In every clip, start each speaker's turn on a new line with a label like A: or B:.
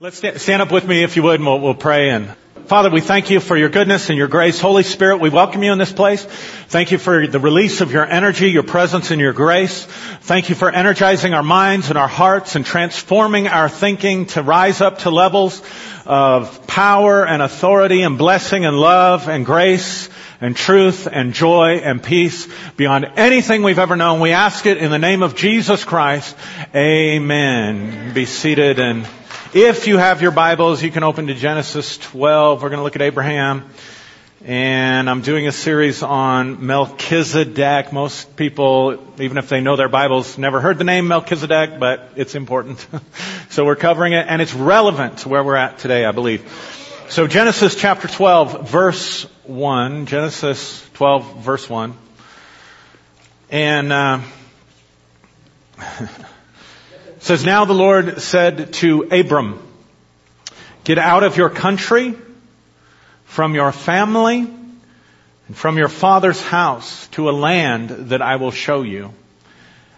A: Let's sta- stand up with me if you would and we'll, we'll pray and Father, we thank you for your goodness and your grace. Holy Spirit, we welcome you in this place. Thank you for the release of your energy, your presence, and your grace. Thank you for energizing our minds and our hearts and transforming our thinking to rise up to levels of power and authority and blessing and love and grace and truth and joy and peace beyond anything we've ever known. We ask it in the name of Jesus Christ. Amen. Be seated and if you have your Bibles, you can open to Genesis 12. We're going to look at Abraham. And I'm doing a series on Melchizedek. Most people, even if they know their Bibles, never heard the name Melchizedek, but it's important. so we're covering it, and it's relevant to where we're at today, I believe. So Genesis chapter 12, verse 1. Genesis 12, verse 1. And, uh, says, Now the Lord said to Abram, Get out of your country, from your family, and from your father's house to a land that I will show you.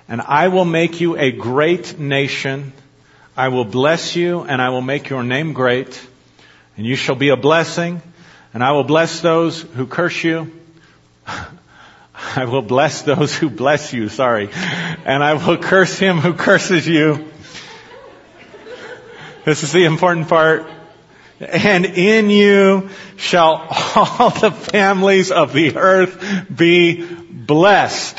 A: And I will make you a great nation. I will bless you and I will make your name great. And you shall be a blessing. And I will bless those who curse you. I will bless those who bless you, sorry. And I will curse him who curses you. This is the important part. And in you shall all the families of the earth be blessed.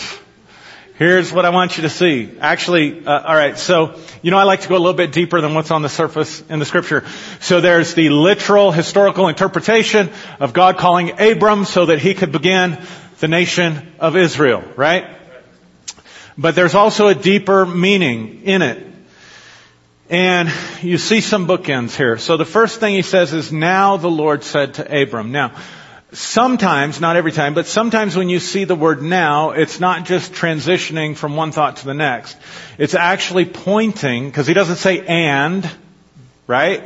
A: Here's what I want you to see. Actually, uh, alright, so, you know, I like to go a little bit deeper than what's on the surface in the scripture. So there's the literal historical interpretation of God calling Abram so that he could begin the nation of Israel, right? But there's also a deeper meaning in it. And you see some bookends here. So the first thing he says is, now the Lord said to Abram. Now, sometimes, not every time, but sometimes when you see the word now, it's not just transitioning from one thought to the next. It's actually pointing, because he doesn't say and, right?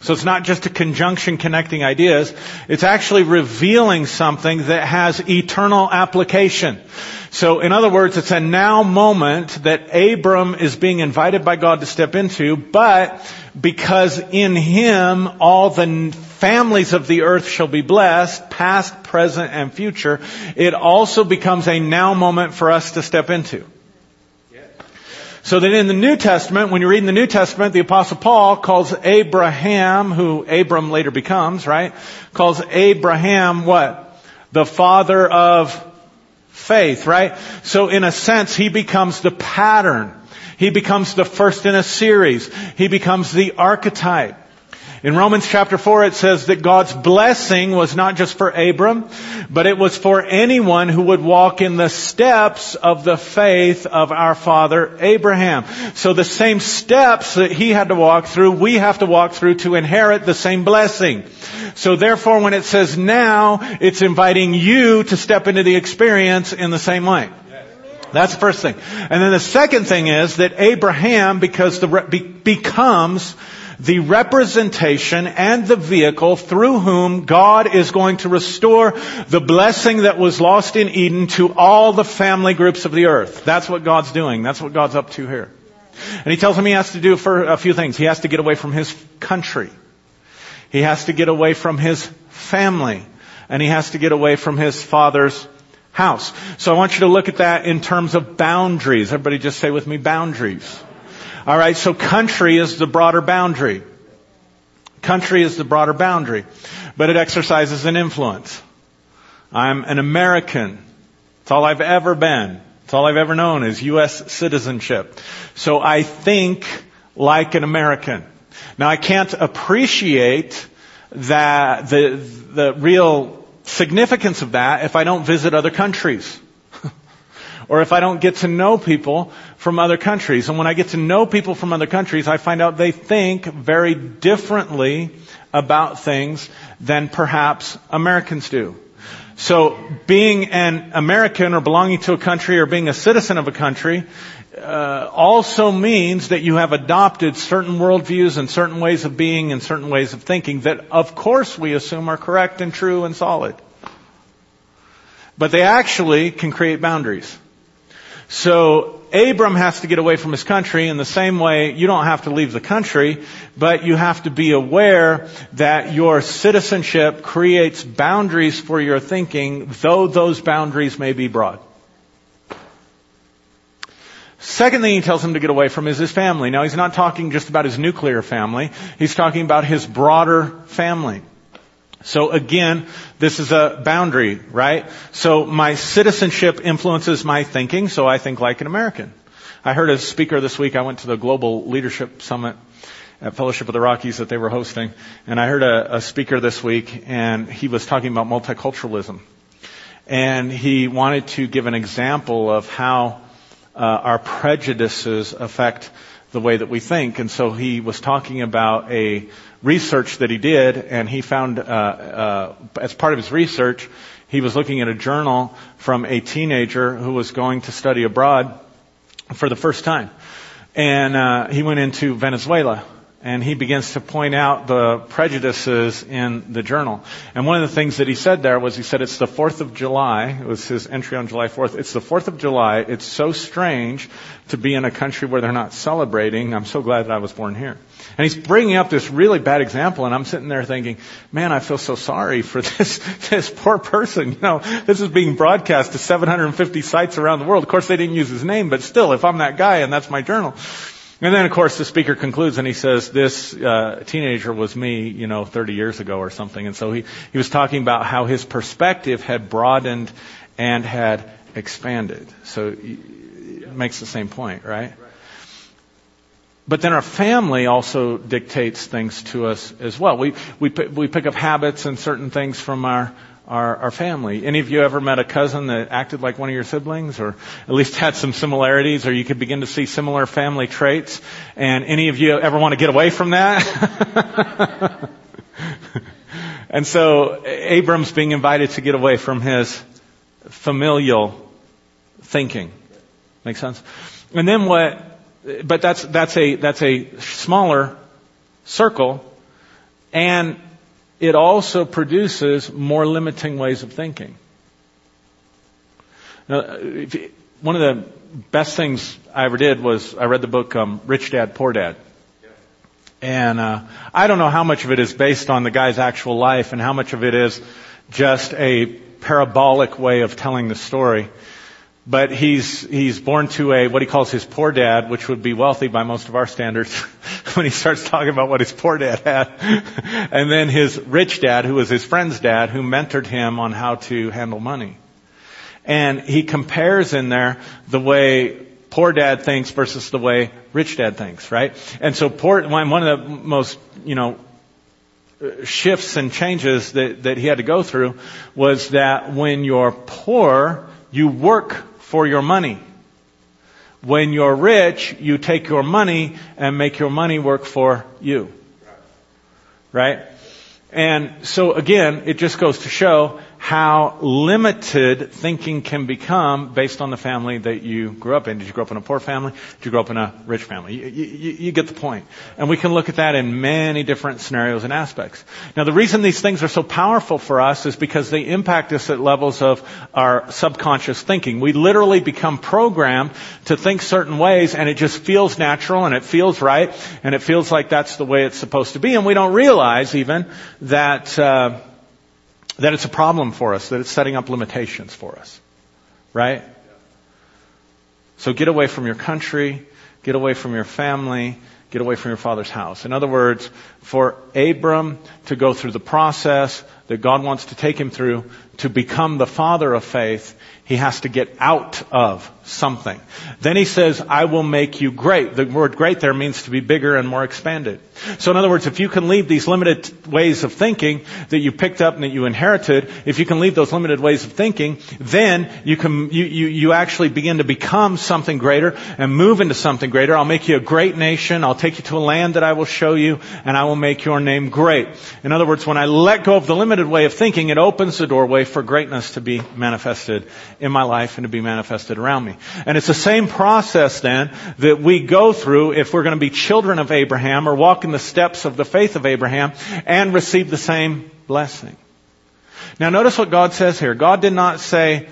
A: So it's not just a conjunction connecting ideas. It's actually revealing something that has eternal application. So in other words, it's a now moment that Abram is being invited by God to step into, but because in him all the families of the earth shall be blessed, past, present, and future, it also becomes a now moment for us to step into. So that in the New Testament, when you read in the New Testament, the apostle Paul calls Abraham, who Abram later becomes, right? Calls Abraham what? The father of faith, right? So in a sense, he becomes the pattern. He becomes the first in a series. He becomes the archetype. In Romans chapter 4 it says that God's blessing was not just for Abram, but it was for anyone who would walk in the steps of the faith of our father Abraham. So the same steps that he had to walk through, we have to walk through to inherit the same blessing. So therefore when it says now, it's inviting you to step into the experience in the same way. That's the first thing. And then the second thing is that Abraham because the, be, becomes the representation and the vehicle through whom God is going to restore the blessing that was lost in Eden to all the family groups of the earth. That's what God's doing. That's what God's up to here. And he tells him he has to do for a few things. He has to get away from his country. He has to get away from his family. And he has to get away from his father's house. So I want you to look at that in terms of boundaries. Everybody just say with me boundaries. Alright, so country is the broader boundary. Country is the broader boundary. But it exercises an influence. I'm an American. It's all I've ever been. It's all I've ever known is U.S. citizenship. So I think like an American. Now I can't appreciate that, the, the real significance of that if I don't visit other countries or if I don't get to know people from other countries. And when I get to know people from other countries, I find out they think very differently about things than perhaps Americans do. So being an American or belonging to a country or being a citizen of a country uh, also means that you have adopted certain worldviews and certain ways of being and certain ways of thinking that of course we assume are correct and true and solid. But they actually can create boundaries. So Abram has to get away from his country in the same way you don't have to leave the country, but you have to be aware that your citizenship creates boundaries for your thinking, though those boundaries may be broad. Second thing he tells him to get away from is his family. Now he's not talking just about his nuclear family. He's talking about his broader family. So again, this is a boundary, right? So my citizenship influences my thinking, so I think like an American. I heard a speaker this week, I went to the Global Leadership Summit at Fellowship of the Rockies that they were hosting, and I heard a, a speaker this week, and he was talking about multiculturalism. And he wanted to give an example of how uh, our prejudices affect the way that we think. And so he was talking about a research that he did, and he found, uh, uh, as part of his research, he was looking at a journal from a teenager who was going to study abroad for the first time. And uh, he went into Venezuela and he begins to point out the prejudices in the journal. And one of the things that he said there was he said it's the 4th of July. It was his entry on July 4th. It's the 4th of July. It's so strange to be in a country where they're not celebrating. I'm so glad that I was born here. And he's bringing up this really bad example and I'm sitting there thinking, man, I feel so sorry for this, this poor person. You know, this is being broadcast to 750 sites around the world. Of course they didn't use his name, but still, if I'm that guy and that's my journal, and then, of course, the speaker concludes and he says, this uh, teenager was me, you know, 30 years ago or something. And so he, he was talking about how his perspective had broadened and had expanded. So it makes the same point, right? But then our family also dictates things to us as well. We, we, we pick up habits and certain things from our, our, our family. Any of you ever met a cousin that acted like one of your siblings or at least had some similarities or you could begin to see similar family traits? And any of you ever want to get away from that? and so Abram's being invited to get away from his familial thinking. Make sense? And then what, but that's, that's a, that's a smaller circle and it also produces more limiting ways of thinking. Now, you, one of the best things I ever did was I read the book um, Rich Dad Poor Dad. And uh, I don't know how much of it is based on the guy's actual life and how much of it is just a parabolic way of telling the story but he's he's born to a what he calls his poor dad, which would be wealthy by most of our standards. when he starts talking about what his poor dad had, and then his rich dad, who was his friend's dad, who mentored him on how to handle money, and he compares in there the way poor dad thinks versus the way rich dad thinks, right? And so poor one of the most you know shifts and changes that, that he had to go through was that when you're poor, you work for your money. When you're rich, you take your money and make your money work for you. Right? And so again, it just goes to show how limited thinking can become based on the family that you grew up in. Did you grow up in a poor family? Did you grow up in a rich family? You, you, you, get the point. And we can look at that in many different scenarios and aspects. Now the reason these things are so powerful for us is because they impact us at levels of our subconscious thinking. We literally become programmed to think certain ways and it just feels natural and it feels right and it feels like that's the way it's supposed to be and we don't realize even that uh, that it's a problem for us, that it's setting up limitations for us. Right? So get away from your country, get away from your family, get away from your father's house. In other words, for Abram to go through the process that God wants to take him through to become the father of faith, he has to get out of something. Then he says, I will make you great. The word great there means to be bigger and more expanded. So in other words, if you can leave these limited ways of thinking that you picked up and that you inherited, if you can leave those limited ways of thinking, then you can, you, you, you actually begin to become something greater and move into something greater. I'll make you a great nation. I'll take you to a land that I will show you and I will make your name great. In other words, when I let go of the limited way of thinking, it opens the doorway for greatness to be manifested in my life and to be manifested around me. And it's the same process then that we go through if we're going to be children of Abraham or walk in the steps of the faith of Abraham and receive the same blessing. Now notice what God says here. God did not say,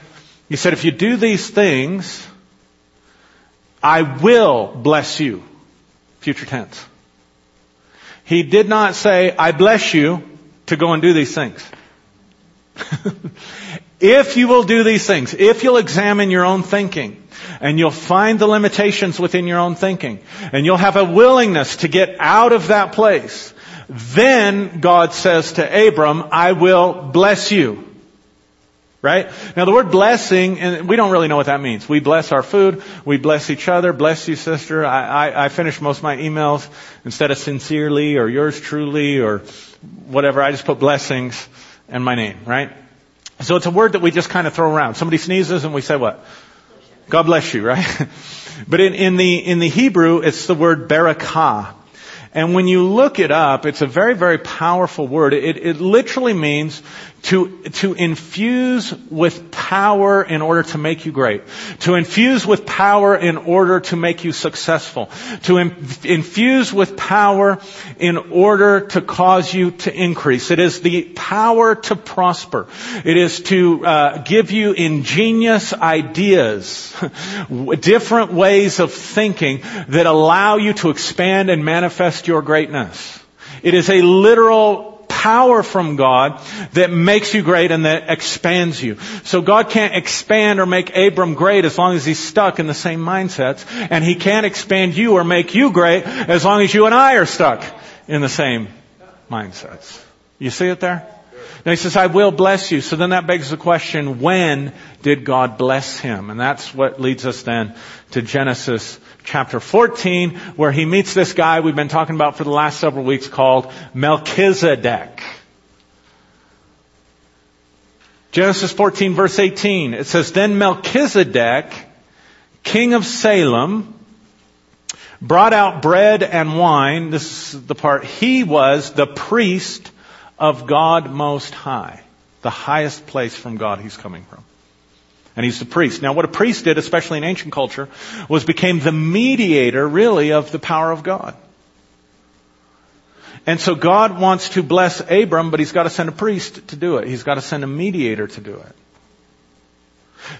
A: He said, if you do these things, I will bless you. Future tense. He did not say, I bless you to go and do these things. if you will do these things, if you'll examine your own thinking, and you'll find the limitations within your own thinking, and you'll have a willingness to get out of that place, then God says to Abram, I will bless you. Right? Now the word blessing, and we don't really know what that means. We bless our food, we bless each other, bless you sister. I, I, I finish most of my emails instead of sincerely or yours truly or whatever, I just put blessings and my name, right? So it's a word that we just kind of throw around. Somebody sneezes and we say what? God bless you, right? but in, in the, in the Hebrew, it's the word barakah. And when you look it up, it's a very, very powerful word. It, it literally means to, to infuse with power in order to make you great. To infuse with power in order to make you successful. To in, infuse with power in order to cause you to increase. It is the power to prosper. It is to uh, give you ingenious ideas, different ways of thinking that allow you to expand and manifest your greatness. It is a literal power from God that makes you great and that expands you. So God can't expand or make Abram great as long as he's stuck in the same mindsets. And he can't expand you or make you great as long as you and I are stuck in the same mindsets. You see it there? Now he says, I will bless you. So then that begs the question, when did God bless him? And that's what leads us then to Genesis chapter 14, where he meets this guy we've been talking about for the last several weeks called Melchizedek. Genesis 14 verse 18, it says, Then Melchizedek, king of Salem, brought out bread and wine. This is the part. He was the priest of God Most High. The highest place from God he's coming from. And he's the priest. Now what a priest did, especially in ancient culture, was became the mediator really of the power of God. And so God wants to bless Abram, but he's got to send a priest to do it. He's got to send a mediator to do it.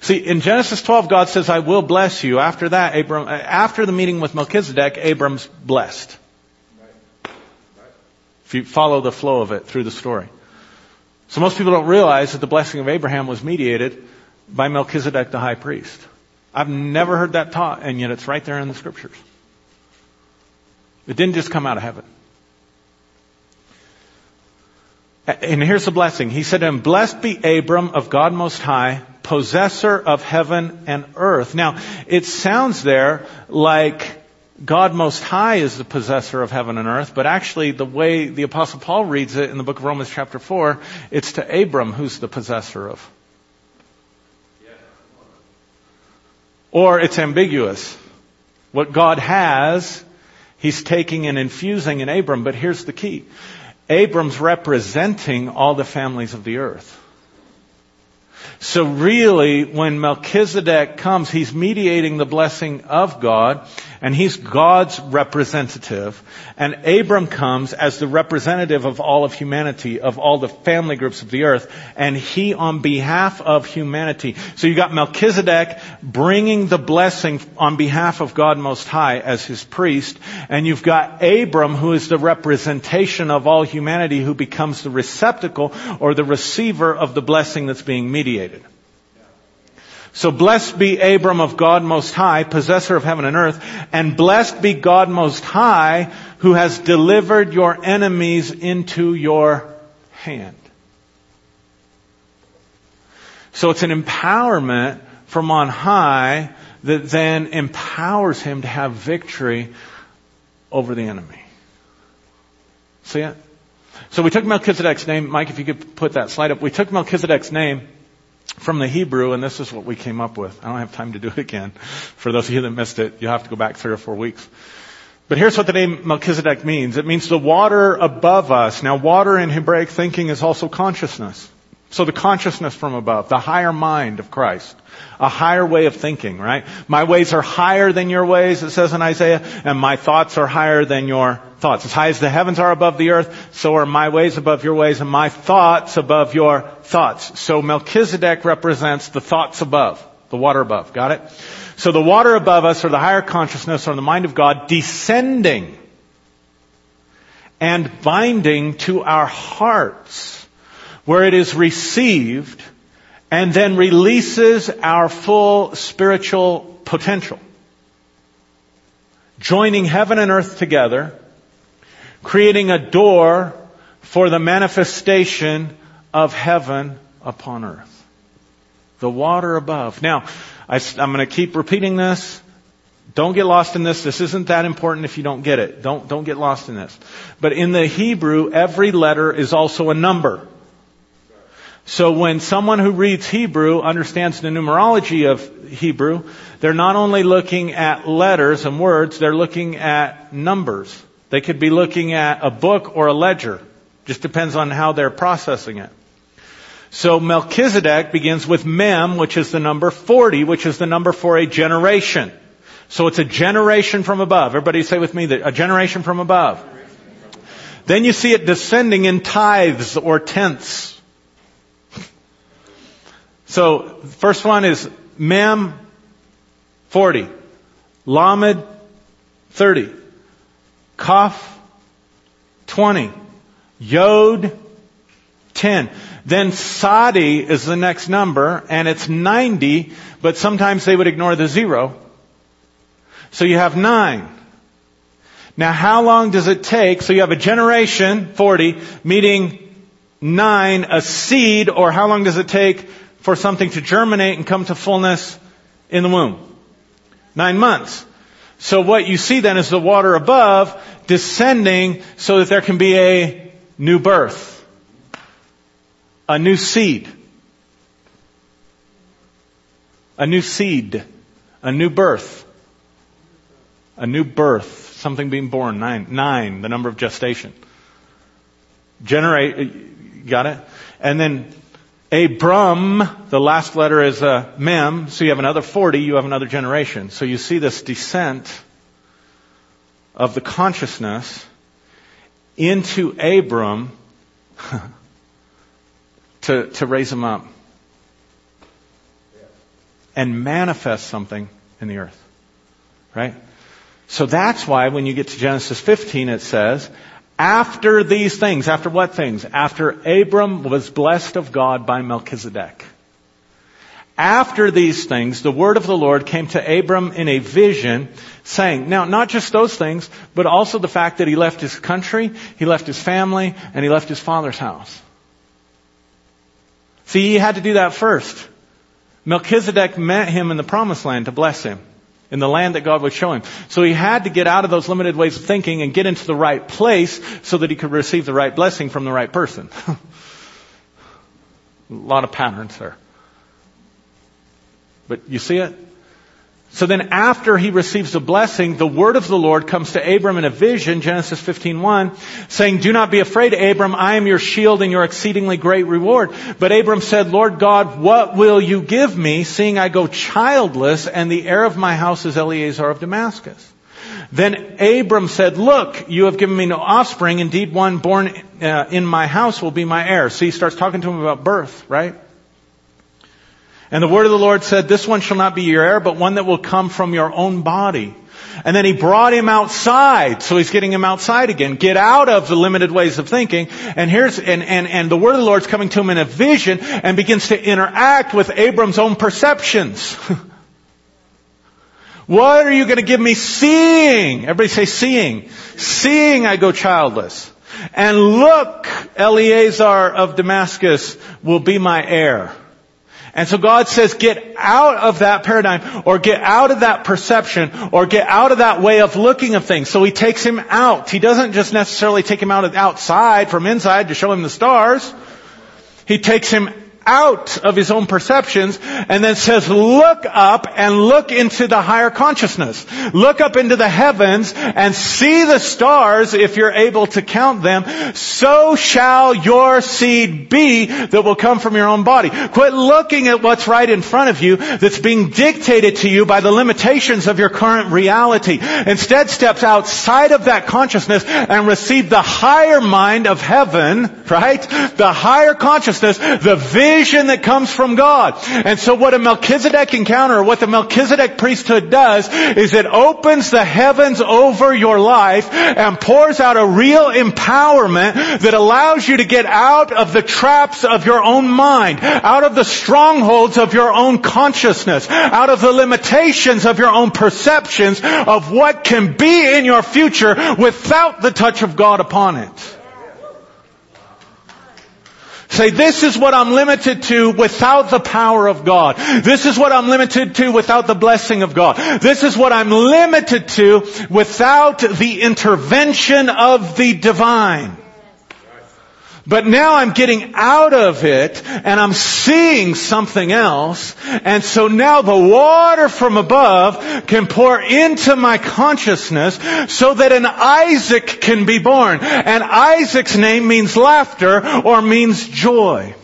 A: See, in Genesis 12, God says, I will bless you. After that, Abram, uh, after the meeting with Melchizedek, Abram's blessed. If you follow the flow of it through the story. So most people don't realize that the blessing of Abraham was mediated by Melchizedek the high priest. I've never heard that taught, and yet it's right there in the scriptures. It didn't just come out of heaven. And here's the blessing. He said to him, Blessed be Abram of God Most High, possessor of heaven and earth. Now, it sounds there like God Most High is the possessor of heaven and earth, but actually the way the apostle Paul reads it in the book of Romans chapter 4, it's to Abram who's the possessor of Or it's ambiguous. What God has, He's taking and infusing in Abram, but here's the key. Abram's representing all the families of the earth. So really, when Melchizedek comes, he's mediating the blessing of God, and he's God's representative. And Abram comes as the representative of all of humanity, of all the family groups of the earth, and he on behalf of humanity. So you got Melchizedek bringing the blessing on behalf of God Most High as his priest, and you've got Abram who is the representation of all humanity who becomes the receptacle or the receiver of the blessing that's being mediated. So blessed be Abram of God Most High, possessor of heaven and earth, and blessed be God Most High, who has delivered your enemies into your hand. So it's an empowerment from on high that then empowers him to have victory over the enemy. See it? So we took Melchizedek's name. Mike, if you could put that slide up. We took Melchizedek's name from the Hebrew, and this is what we came up with. I don't have time to do it again. For those of you that missed it, you'll have to go back three or four weeks. But here's what the name Melchizedek means. It means the water above us. Now water in Hebraic thinking is also consciousness. So the consciousness from above, the higher mind of Christ, a higher way of thinking, right? My ways are higher than your ways, it says in Isaiah, and my thoughts are higher than your thoughts. As high as the heavens are above the earth, so are my ways above your ways, and my thoughts above your thoughts. So Melchizedek represents the thoughts above, the water above. Got it? So the water above us or the higher consciousness or the mind of God descending and binding to our hearts where it is received and then releases our full spiritual potential. Joining heaven and earth together, creating a door for the manifestation of heaven upon earth. The water above. Now, I, am going to keep repeating this. Don't get lost in this. This isn't that important if you don't get it. Don't, don't get lost in this. But in the Hebrew, every letter is also a number. So when someone who reads Hebrew understands the numerology of Hebrew, they're not only looking at letters and words, they're looking at numbers. They could be looking at a book or a ledger. Just depends on how they're processing it. So Melchizedek begins with Mem, which is the number 40, which is the number for a generation. So it's a generation from above. Everybody say with me that a generation from above. Then you see it descending in tithes or tenths. So first one is Mem 40, Lamed 30, Kaf 20, Yod 10. Then Sadi is the next number, and it's 90, but sometimes they would ignore the zero. So you have nine. Now how long does it take? So you have a generation, 40, meeting nine, a seed, or how long does it take for something to germinate and come to fullness in the womb? Nine months. So what you see then is the water above descending so that there can be a new birth a new seed. A new seed. A new birth. A new birth. Something being born. Nine. Nine, the number of gestation. Generate, got it? And then Abram, the last letter is a mem, so you have another 40, you have another generation. So you see this descent of the consciousness into Abram to, to raise them up and manifest something in the earth. Right? So that's why when you get to Genesis 15 it says, after these things, after what things? After Abram was blessed of God by Melchizedek. After these things, the word of the Lord came to Abram in a vision saying, now not just those things, but also the fact that he left his country, he left his family, and he left his father's house. See, he had to do that first. Melchizedek met him in the promised land to bless him in the land that God would show him. So he had to get out of those limited ways of thinking and get into the right place so that he could receive the right blessing from the right person. A lot of patterns there. But you see it? So then after he receives the blessing, the word of the Lord comes to Abram in a vision, Genesis 15:1, saying, "Do not be afraid, Abram, I am your shield and your exceedingly great reward." But Abram said, "Lord God, what will you give me, seeing I go childless and the heir of my house is Eliezer of Damascus?" Then Abram said, Look, you have given me no offspring. Indeed, one born uh, in my house will be my heir. So he starts talking to him about birth, right? And the word of the Lord said, this one shall not be your heir, but one that will come from your own body. And then he brought him outside. So he's getting him outside again. Get out of the limited ways of thinking. And here's, and, and, and the word of the Lord's coming to him in a vision and begins to interact with Abram's own perceptions. what are you going to give me seeing? Everybody say seeing. Seeing I go childless. And look, Eliezer of Damascus will be my heir. And so God says, get out of that paradigm, or get out of that perception, or get out of that way of looking of things. So He takes him out. He doesn't just necessarily take him out outside from inside to show him the stars. He takes him out of his own perceptions and then says, look up and look into the higher consciousness. Look up into the heavens and see the stars if you're able to count them. So shall your seed be that will come from your own body. Quit looking at what's right in front of you that's being dictated to you by the limitations of your current reality. Instead steps outside of that consciousness and receive the higher mind of heaven, right? The higher consciousness, the vision that comes from God. And so what a Melchizedek encounter, what the Melchizedek priesthood does, is it opens the heavens over your life and pours out a real empowerment that allows you to get out of the traps of your own mind, out of the strongholds of your own consciousness, out of the limitations of your own perceptions of what can be in your future without the touch of God upon it. Say, this is what I'm limited to without the power of God. This is what I'm limited to without the blessing of God. This is what I'm limited to without the intervention of the divine. But now I'm getting out of it and I'm seeing something else. And so now the water from above can pour into my consciousness so that an Isaac can be born. And Isaac's name means laughter or means joy.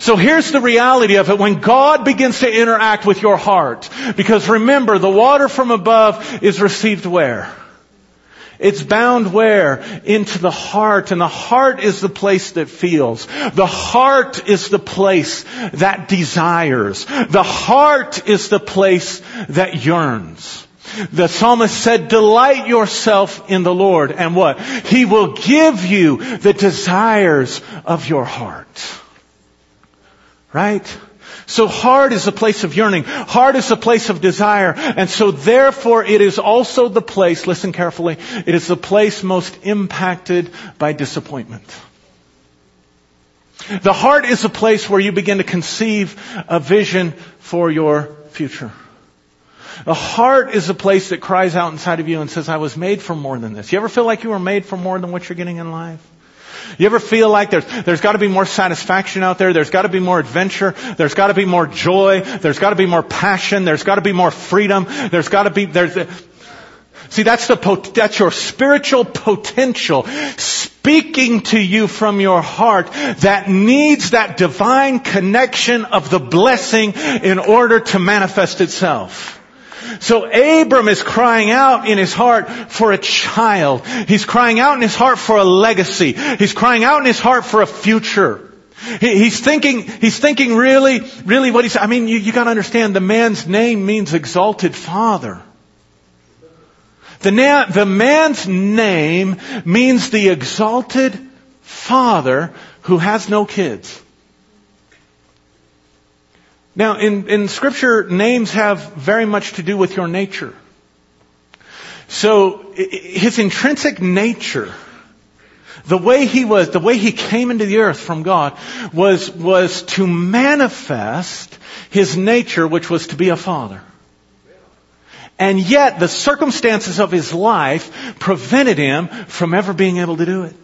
A: So here's the reality of it. When God begins to interact with your heart, because remember, the water from above is received where? It's bound where? Into the heart. And the heart is the place that feels. The heart is the place that desires. The heart is the place that yearns. The psalmist said, delight yourself in the Lord and what? He will give you the desires of your heart. Right? So heart is a place of yearning. Heart is a place of desire. And so therefore it is also the place, listen carefully, it is the place most impacted by disappointment. The heart is a place where you begin to conceive a vision for your future. The heart is a place that cries out inside of you and says, I was made for more than this. You ever feel like you were made for more than what you're getting in life? You ever feel like there's, there's gotta be more satisfaction out there? There's gotta be more adventure. There's gotta be more joy. There's gotta be more passion. There's gotta be more freedom. There's gotta be, there's, see that's the, that's your spiritual potential speaking to you from your heart that needs that divine connection of the blessing in order to manifest itself. So Abram is crying out in his heart for a child. He's crying out in his heart for a legacy. He's crying out in his heart for a future. he's thinking, he's thinking really, really what he's, I mean, you, you gotta understand the man's name means exalted father. The, na- the man's name means the exalted father who has no kids. Now, in, in scripture, names have very much to do with your nature. So, his intrinsic nature, the way he was, the way he came into the earth from God was, was to manifest his nature, which was to be a father. And yet, the circumstances of his life prevented him from ever being able to do it.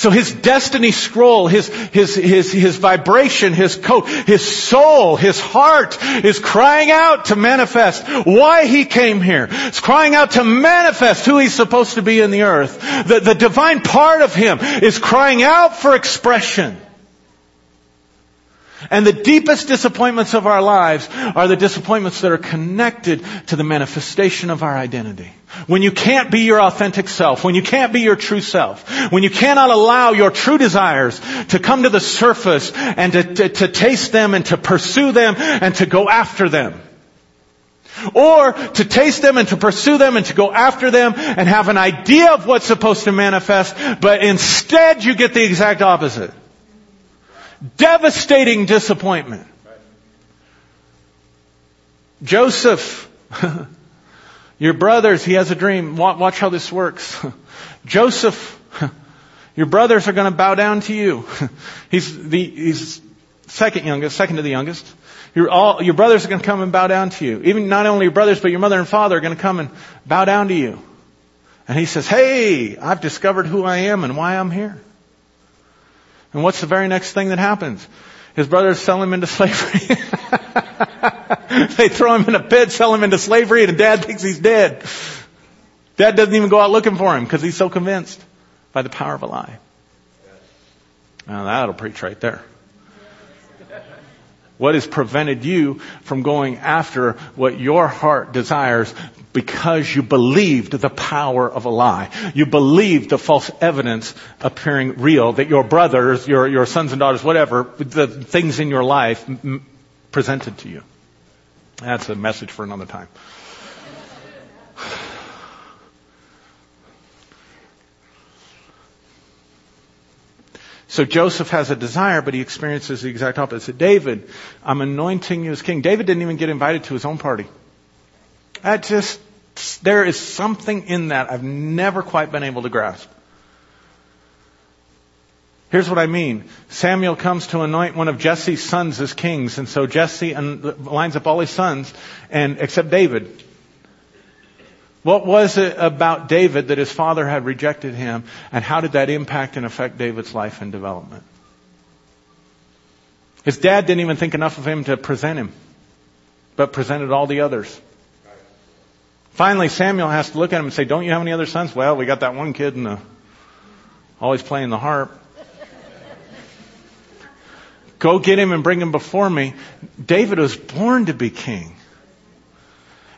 A: So his destiny scroll, his, his, his, his vibration, his coat, his soul, his heart is crying out to manifest why he came here. It's crying out to manifest who he's supposed to be in the earth. The, the divine part of him is crying out for expression. And the deepest disappointments of our lives are the disappointments that are connected to the manifestation of our identity. When you can't be your authentic self, when you can't be your true self, when you cannot allow your true desires to come to the surface and to, to, to taste them and to pursue them and to go after them. Or to taste them and to pursue them and to go after them and have an idea of what's supposed to manifest, but instead you get the exact opposite. Devastating disappointment. Joseph, your brothers, he has a dream. Watch how this works. Joseph, your brothers are going to bow down to you. He's the, he's second youngest, second to the youngest. Your, all, your brothers are going to come and bow down to you. Even not only your brothers, but your mother and father are going to come and bow down to you. And he says, hey, I've discovered who I am and why I'm here. And what's the very next thing that happens? His brothers sell him into slavery. they throw him in a pit, sell him into slavery, and dad thinks he's dead. Dad doesn't even go out looking for him because he's so convinced by the power of a lie. Now that'll preach right there. What has prevented you from going after what your heart desires because you believed the power of a lie. You believed the false evidence appearing real that your brothers, your, your sons and daughters, whatever, the things in your life m- presented to you. That's a message for another time. So Joseph has a desire, but he experiences the exact opposite. David, I'm anointing you as king. David didn't even get invited to his own party. That just, there is something in that I've never quite been able to grasp. Here's what I mean. Samuel comes to anoint one of Jesse's sons as kings, and so Jesse lines up all his sons, and except David. What was it about David that his father had rejected him, and how did that impact and affect David's life and development? His dad didn't even think enough of him to present him, but presented all the others. Finally, Samuel has to look at him and say, Don't you have any other sons? Well, we got that one kid in the, uh, always playing the harp. Go get him and bring him before me. David was born to be king.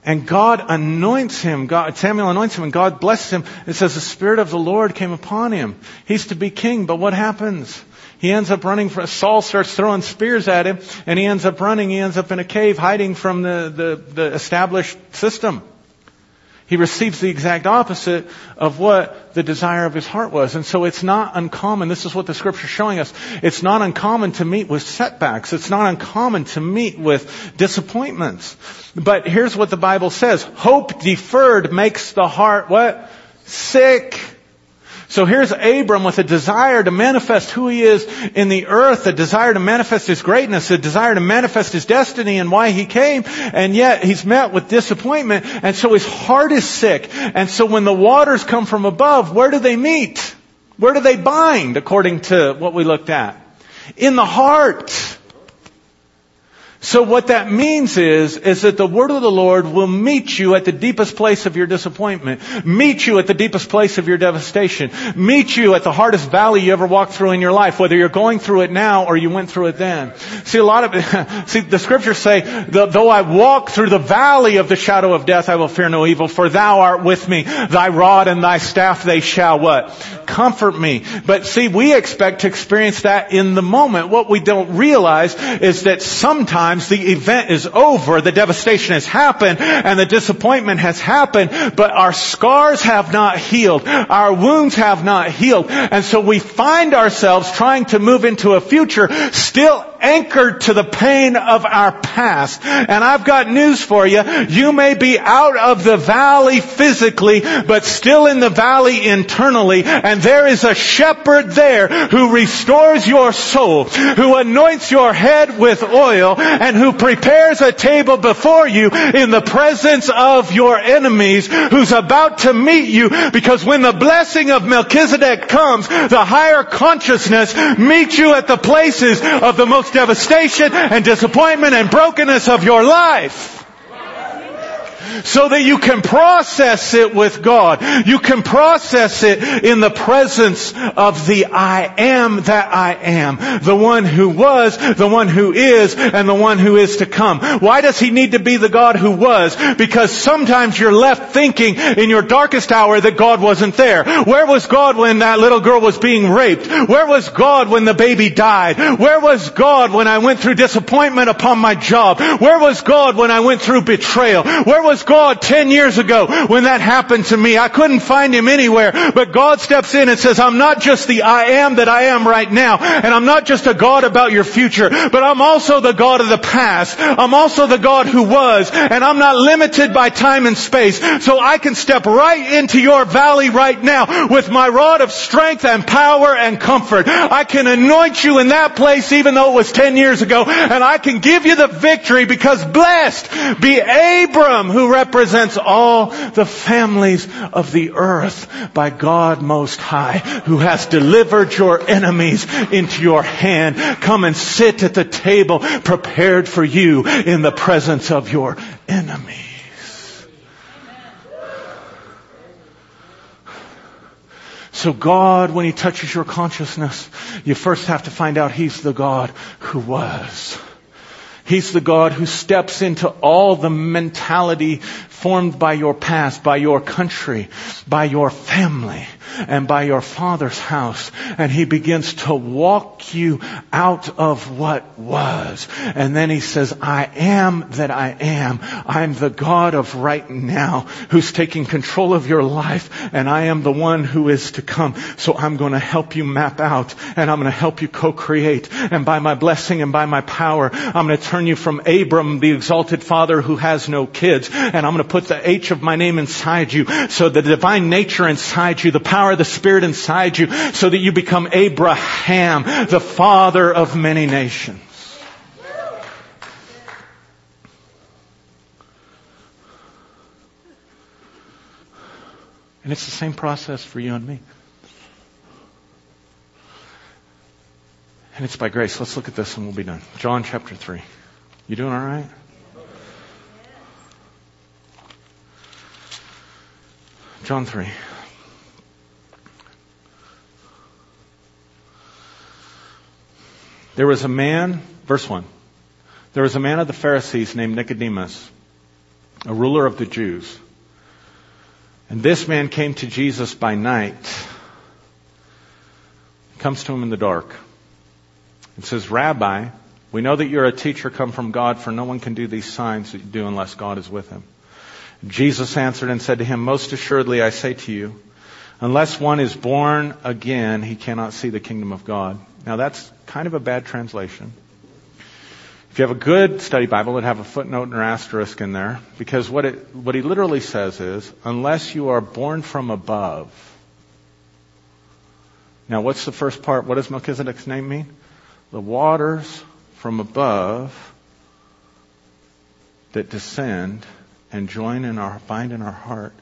A: And God anoints him. God, Samuel anoints him and God blesses him. It says the Spirit of the Lord came upon him. He's to be king, but what happens? He ends up running from, Saul starts throwing spears at him and he ends up running. He ends up in a cave hiding from the, the, the established system. He receives the exact opposite of what the desire of his heart was. And so it's not uncommon. This is what the scripture is showing us. It's not uncommon to meet with setbacks. It's not uncommon to meet with disappointments. But here's what the Bible says. Hope deferred makes the heart what? Sick. So here's Abram with a desire to manifest who he is in the earth, a desire to manifest his greatness, a desire to manifest his destiny and why he came, and yet he's met with disappointment, and so his heart is sick. And so when the waters come from above, where do they meet? Where do they bind, according to what we looked at? In the heart. So what that means is, is that the word of the Lord will meet you at the deepest place of your disappointment, meet you at the deepest place of your devastation, meet you at the hardest valley you ever walked through in your life, whether you're going through it now or you went through it then. See, a lot of, see, the scriptures say, though I walk through the valley of the shadow of death, I will fear no evil, for thou art with me. Thy rod and thy staff, they shall what? Comfort me. But see, we expect to experience that in the moment. What we don't realize is that sometimes Sometimes the event is over, the devastation has happened, and the disappointment has happened, but our scars have not healed. Our wounds have not healed. And so we find ourselves trying to move into a future still anchored to the pain of our past. And I've got news for you. You may be out of the valley physically, but still in the valley internally. And there is a shepherd there who restores your soul, who anoints your head with oil, and who prepares a table before you in the presence of your enemies, who's about to meet you because when the blessing of Melchizedek comes, the higher consciousness meets you at the places of the most devastation and disappointment and brokenness of your life so that you can process it with God. You can process it in the presence of the I am that I am. The one who was, the one who is, and the one who is to come. Why does he need to be the God who was? Because sometimes you're left thinking in your darkest hour that God wasn't there. Where was God when that little girl was being raped? Where was God when the baby died? Where was God when I went through disappointment upon my job? Where was God when I went through betrayal? Where was God 10 years ago when that happened to me. I couldn't find Him anywhere, but God steps in and says, I'm not just the I am that I am right now, and I'm not just a God about your future, but I'm also the God of the past. I'm also the God who was, and I'm not limited by time and space, so I can step right into your valley right now with my rod of strength and power and comfort. I can anoint you in that place even though it was 10 years ago, and I can give you the victory because blessed be Abram who represents all the families of the earth by God Most High, who has delivered your enemies into your hand. Come and sit at the table prepared for you in the presence of your enemies. So God, when He touches your consciousness, you first have to find out He's the God who was. He's the God who steps into all the mentality formed by your past, by your country, by your family, and by your father's house. And he begins to walk you out of what was. And then he says, I am that I am. I'm the God of right now who's taking control of your life and I am the one who is to come. So I'm going to help you map out and I'm going to help you co-create. And by my blessing and by my power, I'm going to turn you from Abram, the exalted father who has no kids, and I'm going to put the H of my name inside you so the divine nature inside you, the power of the Spirit inside you so that you become Abraham, the father of many nations. And it's the same process for you and me. And it's by grace. Let's look at this and we'll be done. John chapter 3. You doing all right? John 3. There was a man, verse 1. There was a man of the Pharisees named Nicodemus, a ruler of the Jews. And this man came to Jesus by night. Comes to him in the dark. And says, Rabbi, we know that you're a teacher come from God, for no one can do these signs that you do unless God is with him. Jesus answered and said to him, Most assuredly I say to you, unless one is born again, he cannot see the kingdom of God. Now that's kind of a bad translation. If you have a good study Bible, it'd have a footnote and an asterisk in there, because what it, what he literally says is, unless you are born from above. Now what's the first part? What does Melchizedek's name mean? The waters from above that descend and join in our, bind in our heart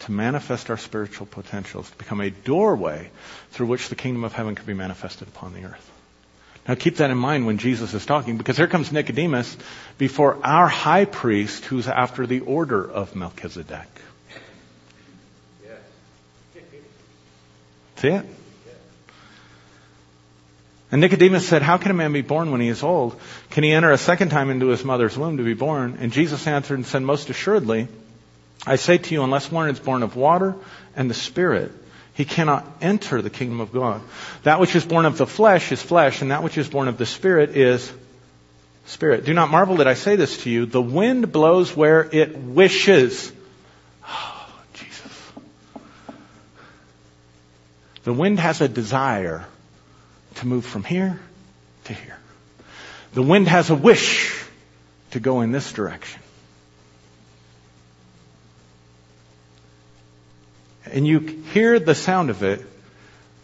A: to manifest our spiritual potentials, to become a doorway through which the kingdom of heaven can be manifested upon the earth. Now keep that in mind when Jesus is talking, because here comes Nicodemus before our high priest who's after the order of Melchizedek. See it? And Nicodemus said, How can a man be born when he is old? Can he enter a second time into his mother's womb to be born? And Jesus answered and said, Most assuredly, I say to you, unless one is born of water and the Spirit, he cannot enter the kingdom of God. That which is born of the flesh is flesh, and that which is born of the Spirit is spirit. Do not marvel that I say this to you. The wind blows where it wishes. Oh, Jesus. The wind has a desire to move from here to here. The wind has a wish to go in this direction. And you hear the sound of it,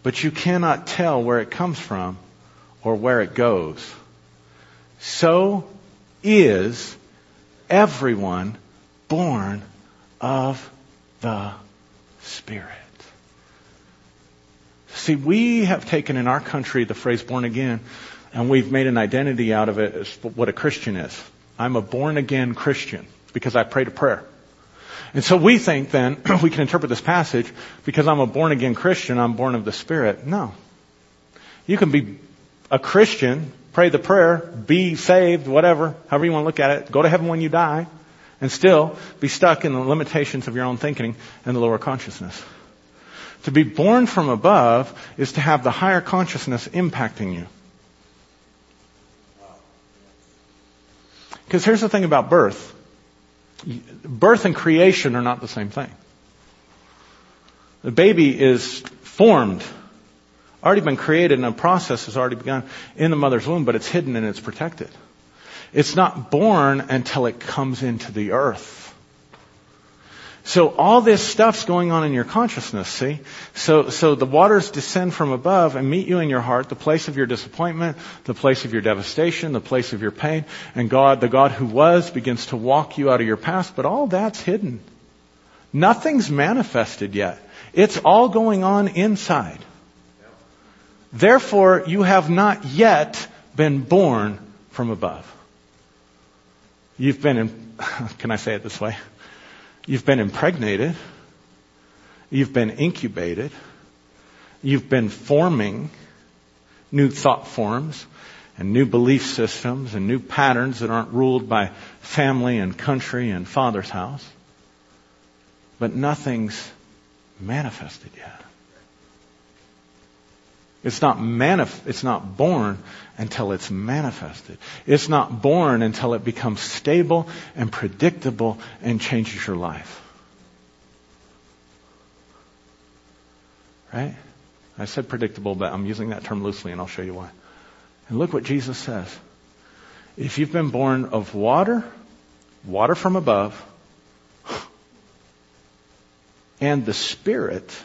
A: but you cannot tell where it comes from or where it goes. So is everyone born of the Spirit. See, we have taken in our country the phrase born again and we've made an identity out of it as what a Christian is. I'm a born again Christian because I prayed a prayer. And so we think then we can interpret this passage because I'm a born again Christian, I'm born of the Spirit. No. You can be a Christian, pray the prayer, be saved, whatever, however you want to look at it, go to heaven when you die, and still be stuck in the limitations of your own thinking and the lower consciousness. To be born from above is to have the higher consciousness impacting you. Because here's the thing about birth. Birth and creation are not the same thing. The baby is formed, already been created, and a process has already begun in the mother's womb, but it's hidden and it's protected. It's not born until it comes into the earth. So all this stuff's going on in your consciousness, see? So, so the waters descend from above and meet you in your heart, the place of your disappointment, the place of your devastation, the place of your pain, and God, the God who was, begins to walk you out of your past, but all that's hidden. Nothing's manifested yet. It's all going on inside. Therefore, you have not yet been born from above. You've been in, can I say it this way? You've been impregnated. You've been incubated. You've been forming new thought forms. and new belief systems and new patterns that aren't ruled by family and country and father's house. But nothing's manifested yet. It's not manif- it's not born until it's manifested. It's not born until it becomes stable and predictable and changes your life. Right? I said predictable, but I'm using that term loosely and I'll show you why. And look what Jesus says. If you've been born of water, water from above, and the Spirit,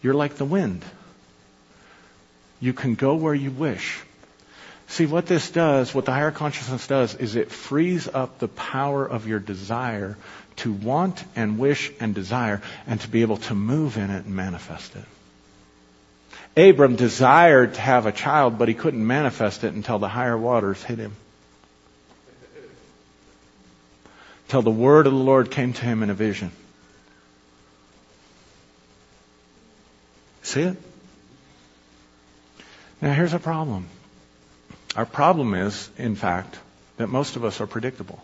A: you're like the wind. You can go where you wish. See, what this does, what the higher consciousness does, is it frees up the power of your desire to want and wish and desire and to be able to move in it and manifest it. Abram desired to have a child, but he couldn't manifest it until the higher waters hit him. Till the word of the Lord came to him in a vision. See it? Now here's a problem. Our problem is, in fact, that most of us are predictable.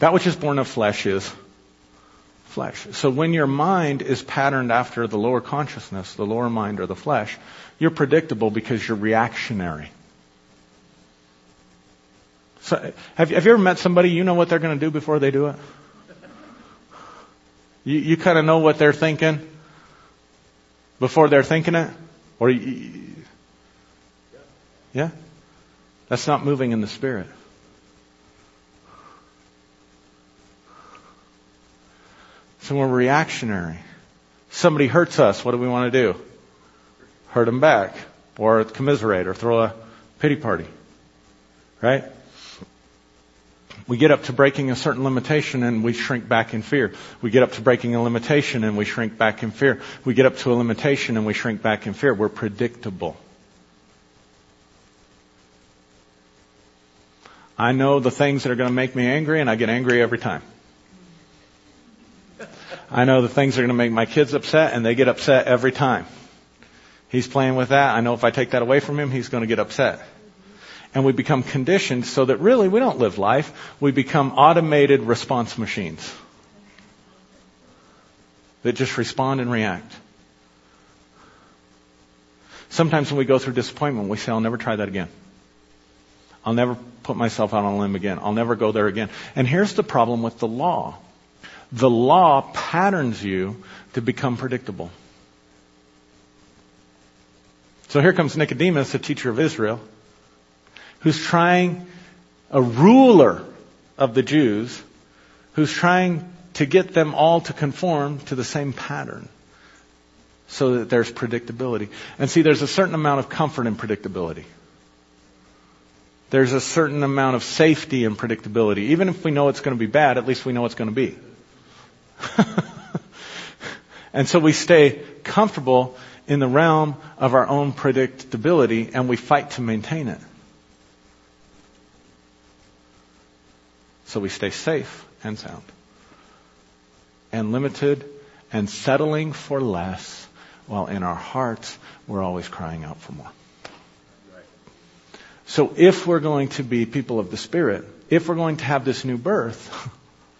A: That which is born of flesh is flesh. So when your mind is patterned after the lower consciousness, the lower mind or the flesh, you're predictable because you're reactionary. So, have, have you ever met somebody you know what they're going to do before they do it? You, you kind of know what they're thinking before they're thinking it? Or, yeah? That's not moving in the Spirit. So we're reactionary. Somebody hurts us, what do we want to do? Hurt them back. Or commiserate or throw a pity party. Right? We get up to breaking a certain limitation and we shrink back in fear. We get up to breaking a limitation and we shrink back in fear. We get up to a limitation and we shrink back in fear. We're predictable. I know the things that are going to make me angry and I get angry every time. I know the things that are going to make my kids upset and they get upset every time. He's playing with that. I know if I take that away from him, he's going to get upset. And we become conditioned so that really we don't live life. We become automated response machines that just respond and react. Sometimes when we go through disappointment, we say, I'll never try that again. I'll never put myself out on a limb again. I'll never go there again. And here's the problem with the law. The law patterns you to become predictable. So here comes Nicodemus, a teacher of Israel, who's trying, a ruler of the Jews, who's trying to get them all to conform to the same pattern so that there's predictability. And see, there's a certain amount of comfort in predictability. There's a certain amount of safety in predictability. Even if we know it's going to be bad, at least we know it's going to be. and so we stay comfortable in the realm of our own predictability and we fight to maintain it. So we stay safe and sound. And limited and settling for less while in our hearts we're always crying out for more. So if we're going to be people of the Spirit, if we're going to have this new birth,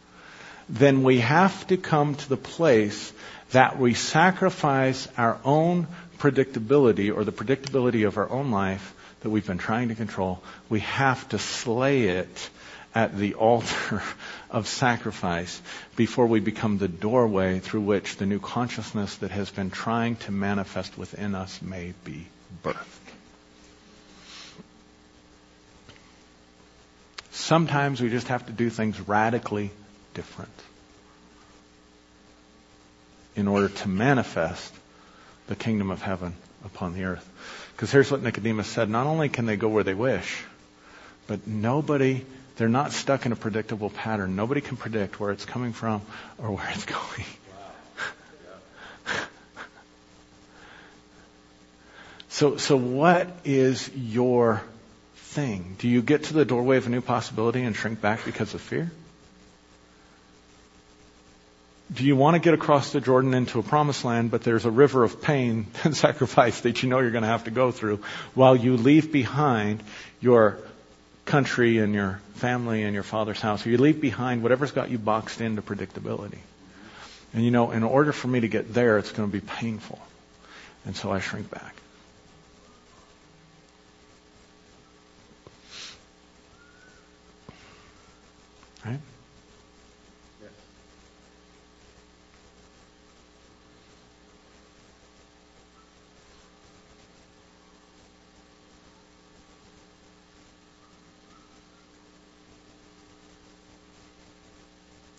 A: then we have to come to the place that we sacrifice our own predictability or the predictability of our own life that we've been trying to control. We have to slay it at the altar of sacrifice before we become the doorway through which the new consciousness that has been trying to manifest within us may be birthed. Sometimes we just have to do things radically different in order to manifest the kingdom of heaven upon the earth. Because here's what Nicodemus said. Not only can they go where they wish, but nobody, they're not stuck in a predictable pattern. Nobody can predict where it's coming from or where it's going. so, so what is your thing? Do you get to the doorway of a new possibility and shrink back because of fear? do you want to get across the Jordan into a promised land, but there's a river of pain and sacrifice that you know you're going to have to go through while you leave behind your country and your family and your father's house, you leave behind whatever's got you boxed into predictability. And you know, in order for me to get there, it's going to be painful. And so I shrink back.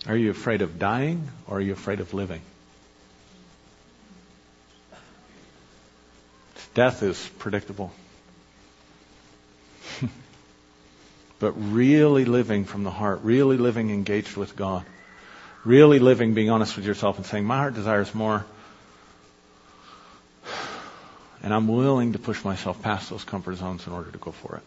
A: Are you afraid of dying or are you afraid of living? Death is predictable. but really living from the heart, really living engaged with God, really living being honest with yourself and saying, my heart desires more. And I'm willing to push myself past those comfort zones in order to go for it.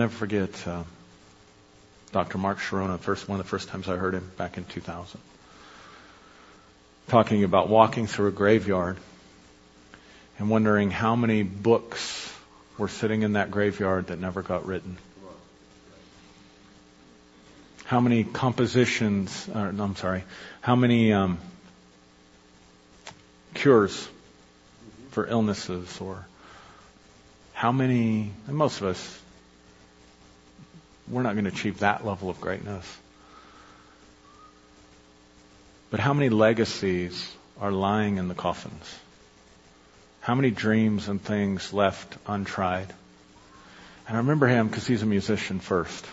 A: Never forget uh, Dr. Mark Chironna, first one of the first times I heard him back in 2000, talking about walking through a graveyard and wondering how many books were sitting in that graveyard that never got written. How many compositions, or, no, I'm sorry, how many um, cures for illnesses or how many, and most of us we're not going to achieve that level of greatness. But how many legacies are lying in the coffins? How many dreams and things left untried? And I remember him because he's a musician first.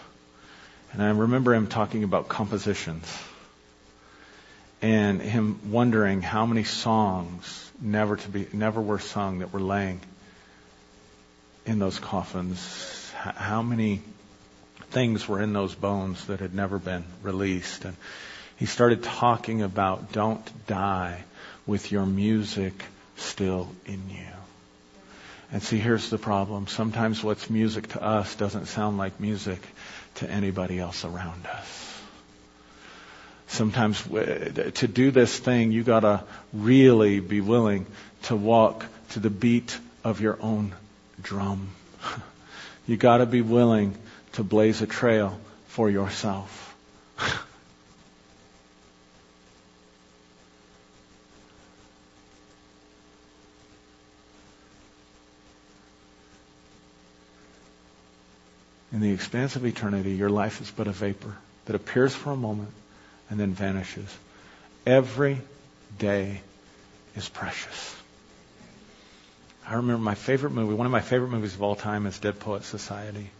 A: And I remember him talking about compositions and him wondering how many songs never to be never were sung that were laying in those coffins. How many things were in those bones that had never been released. And he started talking about don't die with your music still in you. And see, here's the problem. Sometimes what's music to us doesn't sound like music to anybody else around us. Sometimes uh, to do this thing, you gotta really be willing to walk to the beat of your own drum. you gotta be willing to blaze a trail for yourself. In the expanse of eternity, your life is but a vapor that appears for a moment and then vanishes. Every day is precious. I remember my favorite movie, one of my favorite movies of all time is Dead Poets Society.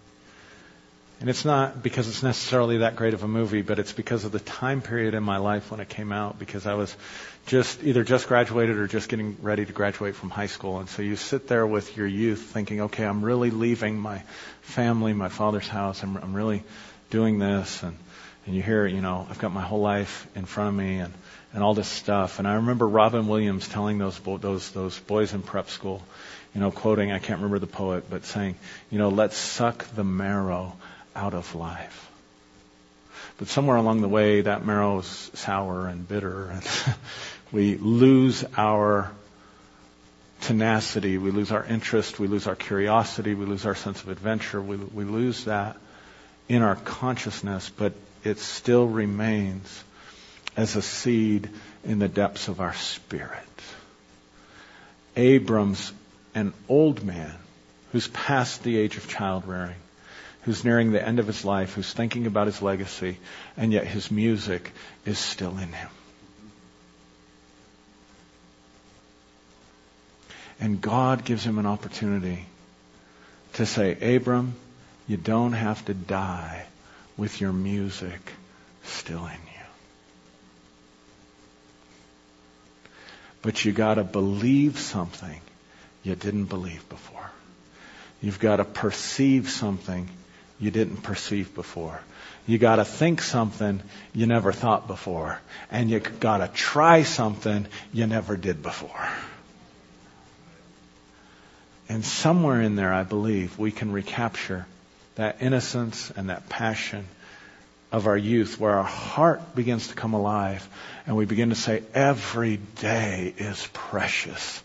A: And it's not because it's necessarily that great of a movie, but it's because of the time period in my life when it came out, because I was just either just graduated or just getting ready to graduate from high school. And so you sit there with your youth thinking, okay, I'm really leaving my family, my father's house. I'm, I'm really doing this. And, and you hear, you know, I've got my whole life in front of me and, and all this stuff. And I remember Robin Williams telling those, those, those boys in prep school, you know, quoting, I can't remember the poet, but saying, you know, let's suck the marrow out of life. But somewhere along the way, that marrow is sour and bitter, and we lose our tenacity, we lose our interest, we lose our curiosity, we lose our sense of adventure, we, we lose that in our consciousness, but it still remains as a seed in the depths of our spirit. Abram's an old man who's past the age of child rearing who's nearing the end of his life, who's thinking about his legacy, and yet his music is still in him. And God gives him an opportunity to say, Abram, you don't have to die with your music still in you. But you gotta believe something you didn't believe before. You've got to perceive something you didn't perceive before. You gotta think something you never thought before. And you gotta try something you never did before. And somewhere in there, I believe, we can recapture that innocence and that passion of our youth where our heart begins to come alive and we begin to say, every day is precious.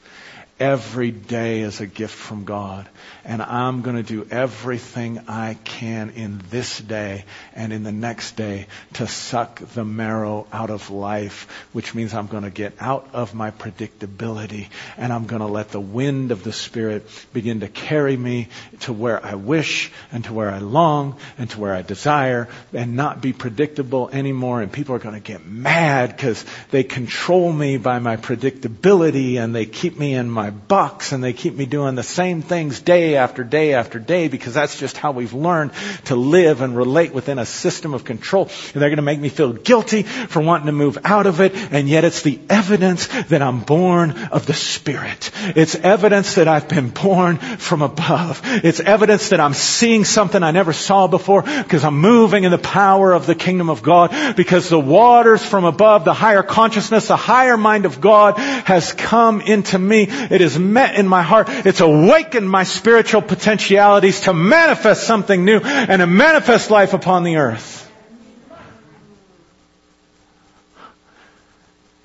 A: Every day is a gift from God. And I'm going to do everything I can in this day and in the next day to suck the marrow out of life, which means I'm going to get out of my predictability and I'm going to let the wind of the Spirit begin to carry me to where I wish and to where I long and to where I desire and not be predictable anymore. And people are going to get mad because they control me by my predictability and they keep me in my box and they keep me doing the same things day after day after day because that's just how we've learned to live and relate within a system of control. And they're going to make me feel guilty for wanting to move out of it and yet it's the evidence that I'm born of the Spirit. It's evidence that I've been born from above. It's evidence that I'm seeing something I never saw before because I'm moving in the power of the kingdom of God because the waters from above, the higher consciousness, the higher mind of God has come into me. It is met in my heart. It's awakened my spiritual potentialities to manifest something new and to manifest life upon the earth.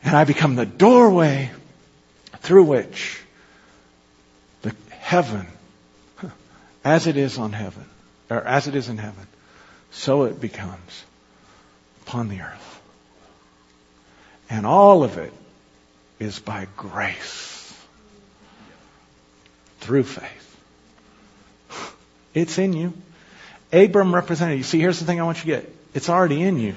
A: And I become the doorway through which the heaven, as it is on heaven, or as it is in heaven, so it becomes upon the earth. And all of it is by grace through faith. It's in you. Abram represented you. See, here's the thing I want you to get. It's already in you.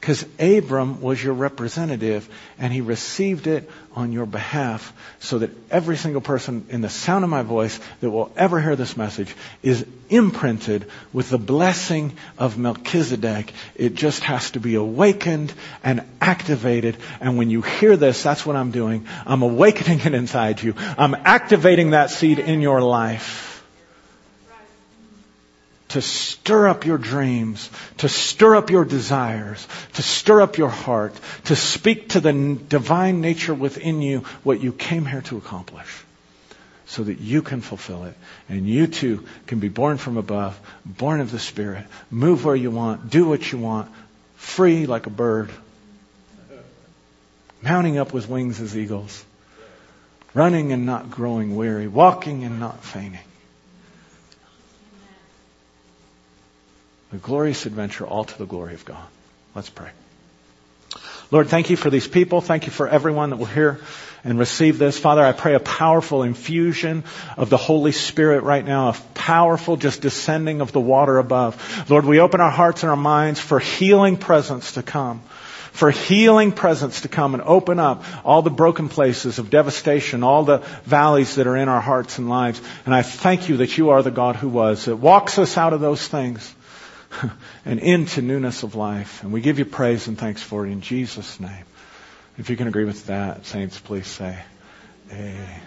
A: Because Abram was your representative and he received it on your behalf so that every single person in the sound of my voice that will ever hear this message is imprinted with the blessing of Melchizedek. It just has to be awakened and activated. And when you hear this, that's what I'm doing. I'm awakening it inside you. I'm activating that seed in your life to stir up your dreams, to stir up your desires, to stir up your heart, to speak to the divine nature within you what you came here to accomplish so that you can fulfill it. And you too can be born from above, born of the Spirit, move where you want, do what you want, free like a bird, mounting up with wings as eagles, running and not growing weary, walking and not fainting. A glorious adventure, all to the glory of God. Let's pray. Lord, thank you for these people. Thank you for everyone that will hear and receive this. Father, I pray a powerful infusion of the Holy Spirit right now, a powerful just descending of the water above. Lord, we open our hearts and our minds for healing presence to come for healing presence to come and open up all the broken places of devastation, all the valleys that are in our hearts and lives. And I thank you that you are the God who was, that walks us out of those things and into newness of life. And we give you praise and thanks for it in Jesus' name. If you can agree with that, saints, please say, Amen.